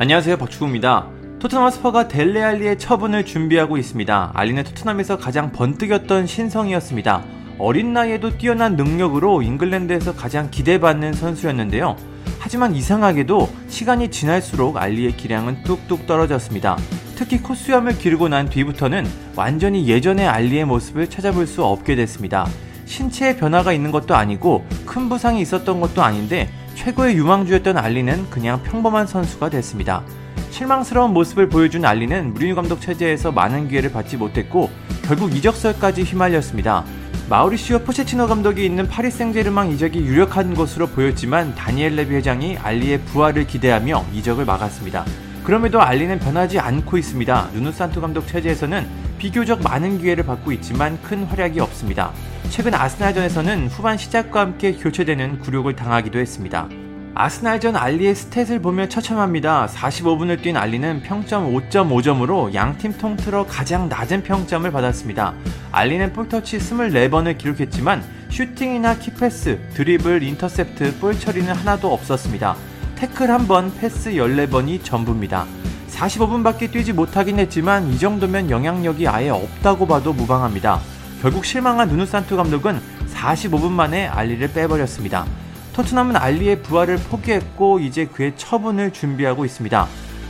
안녕하세요 박주구입니다. 토트넘 스퍼가 델레 알리의 처분을 준비하고 있습니다. 알리는 토트넘에서 가장 번뜩였던 신성이었습니다. 어린 나이에도 뛰어난 능력으로 잉글랜드에서 가장 기대받는 선수였는데요. 하지만 이상하게도 시간이 지날수록 알리의 기량은 뚝뚝 떨어졌습니다. 특히 콧수염을 기르고 난 뒤부터는 완전히 예전의 알리의 모습을 찾아볼 수 없게 됐습니다. 신체에 변화가 있는 것도 아니고 큰 부상이 있었던 것도 아닌데 최고의 유망주였던 알리는 그냥 평범한 선수가 됐습니다. 실망스러운 모습을 보여준 알리는 무리뉴 감독 체제에서 많은 기회를 받지 못했고 결국 이적설까지 휘말렸습니다. 마우리시오 포체치노 감독이 있는 파리 생제르맹 이적이 유력한 것으로 보였지만 다니엘 레비 회장이 알리의 부활을 기대하며 이적을 막았습니다. 그럼에도 알리는 변하지 않고 있습니다. 누누 산토 감독 체제에서는 비교적 많은 기회를 받고 있지만 큰 활약이 없습니다. 최근 아스날전에서는 후반 시작과 함께 교체되는 굴욕을 당하기도 했습니다. 아스날전 알리의 stat을 보면 처참합니다. 45분을 뛴 알리는 평점 5.5점으로 양팀 통틀어 가장 낮은 평점을 받았습니다. 알리는 볼터치 24번을 기록했지만 슈팅이나 key pass, 드리블, 인터셉트, 볼 처리는 하나도 없었습니다. 태클 1번, 패스 14번이 전부입니다. 45분밖에 뛰지 못하긴 했지만 이 정도면 영향력이 아예 없다고 봐도 무방합니다. 결국 실망한 누누산투 감독은 45분 만에 알리를 빼버렸습니다. 토트넘은 알리의 부활을 포기했고 이제 그의 처분을 준비하고 있습니다.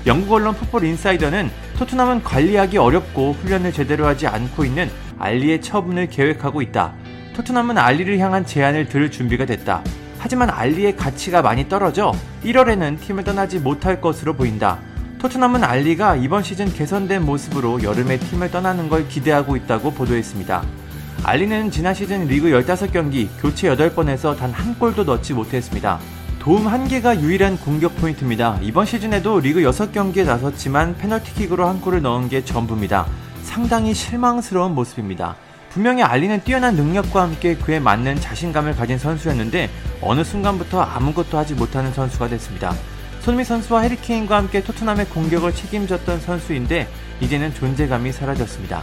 영국 언론 풋볼 인사이더는 토트넘은 관리하기 어렵고 훈련을 제대로 하지 않고 있는 알리의 처분을 계획하고 있다. 토트넘은 알리를 향한 제안을 들을 준비가 됐다. 하지만 알리의 가치가 많이 떨어져 1월에는 팀을 떠나지 못할 것으로 보인다. 토트넘은 알리가 이번 시즌 개선된 모습으로 여름에 팀을 떠나는 걸 기대하고 있다고 보도했습니다. 알리는 지난 시즌 리그 15경기 교체 8번에서 단 한 골도 넣지 못했습니다. 도움 1개가 유일한 공격 포인트입니다. 이번 시즌에도 리그 6경기에 나섰지만 페널티킥으로 한 골을 넣은 게 전부입니다. 상당히 실망스러운 모습입니다. 분명히 알리는 뛰어난 능력과 함께 그에 맞는 자신감을 가진 선수였는데 어느 순간부터 아무것도 하지 못하는 선수가 됐습니다. 손미 선수와 해리케인과 함께 토트넘의 공격을 책임졌던 선수인데 이제는 존재감이 사라졌습니다.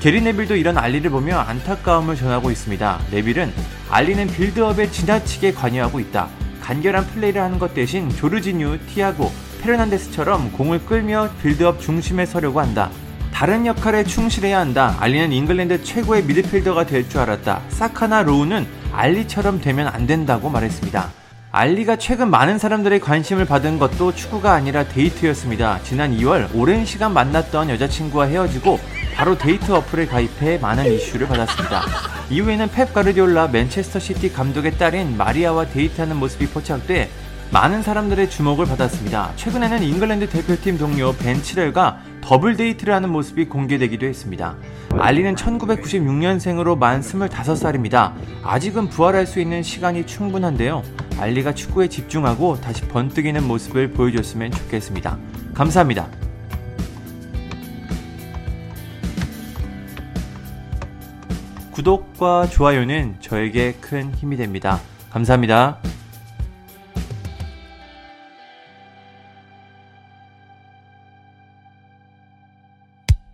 게리 네빌도 이런 알리를 보며 안타까움을 전하고 있습니다. 네빌은 알리는 build-up에 지나치게 관여하고 있다. 간결한 플레이를 하는 것 대신 조르지뉴, 티아고, 페르난데스처럼 공을 끌며 빌드업 중심에 서려고 한다. 다른 역할에 충실해야 한다. 알리는 잉글랜드 최고의 미드필더가 될 줄 알았다. 사카나 로우는 알리처럼 되면 안 된다고 말했습니다. 알리가 최근 많은 사람들의 관심을 받은 것도 축구가 아니라 데이트였습니다. 지난 2월 오랜 시간 만났던 여자친구와 헤어지고 바로 데이트 어플에 가입해 많은 이슈를 받았습니다. 이후에는 펩 가르디올라 맨체스터 시티 감독의 딸인 마리아와 데이트하는 모습이 포착돼 많은 사람들의 주목을 받았습니다. 최근에는 잉글랜드 대표팀 동료 벤 칠웰과 더블 데이트를 하는 모습이 공개되기도 했습니다. 알리는 1996년생으로 만 25살입니다. 아직은 부활할 수 있는 시간이 충분한데요. 알리가 축구에 집중하고 다시 번뜩이는 모습을 보여줬으면 좋겠습니다. 감사합니다. 구독과 좋아요는 저에게 큰 힘이 됩니다. 감사합니다.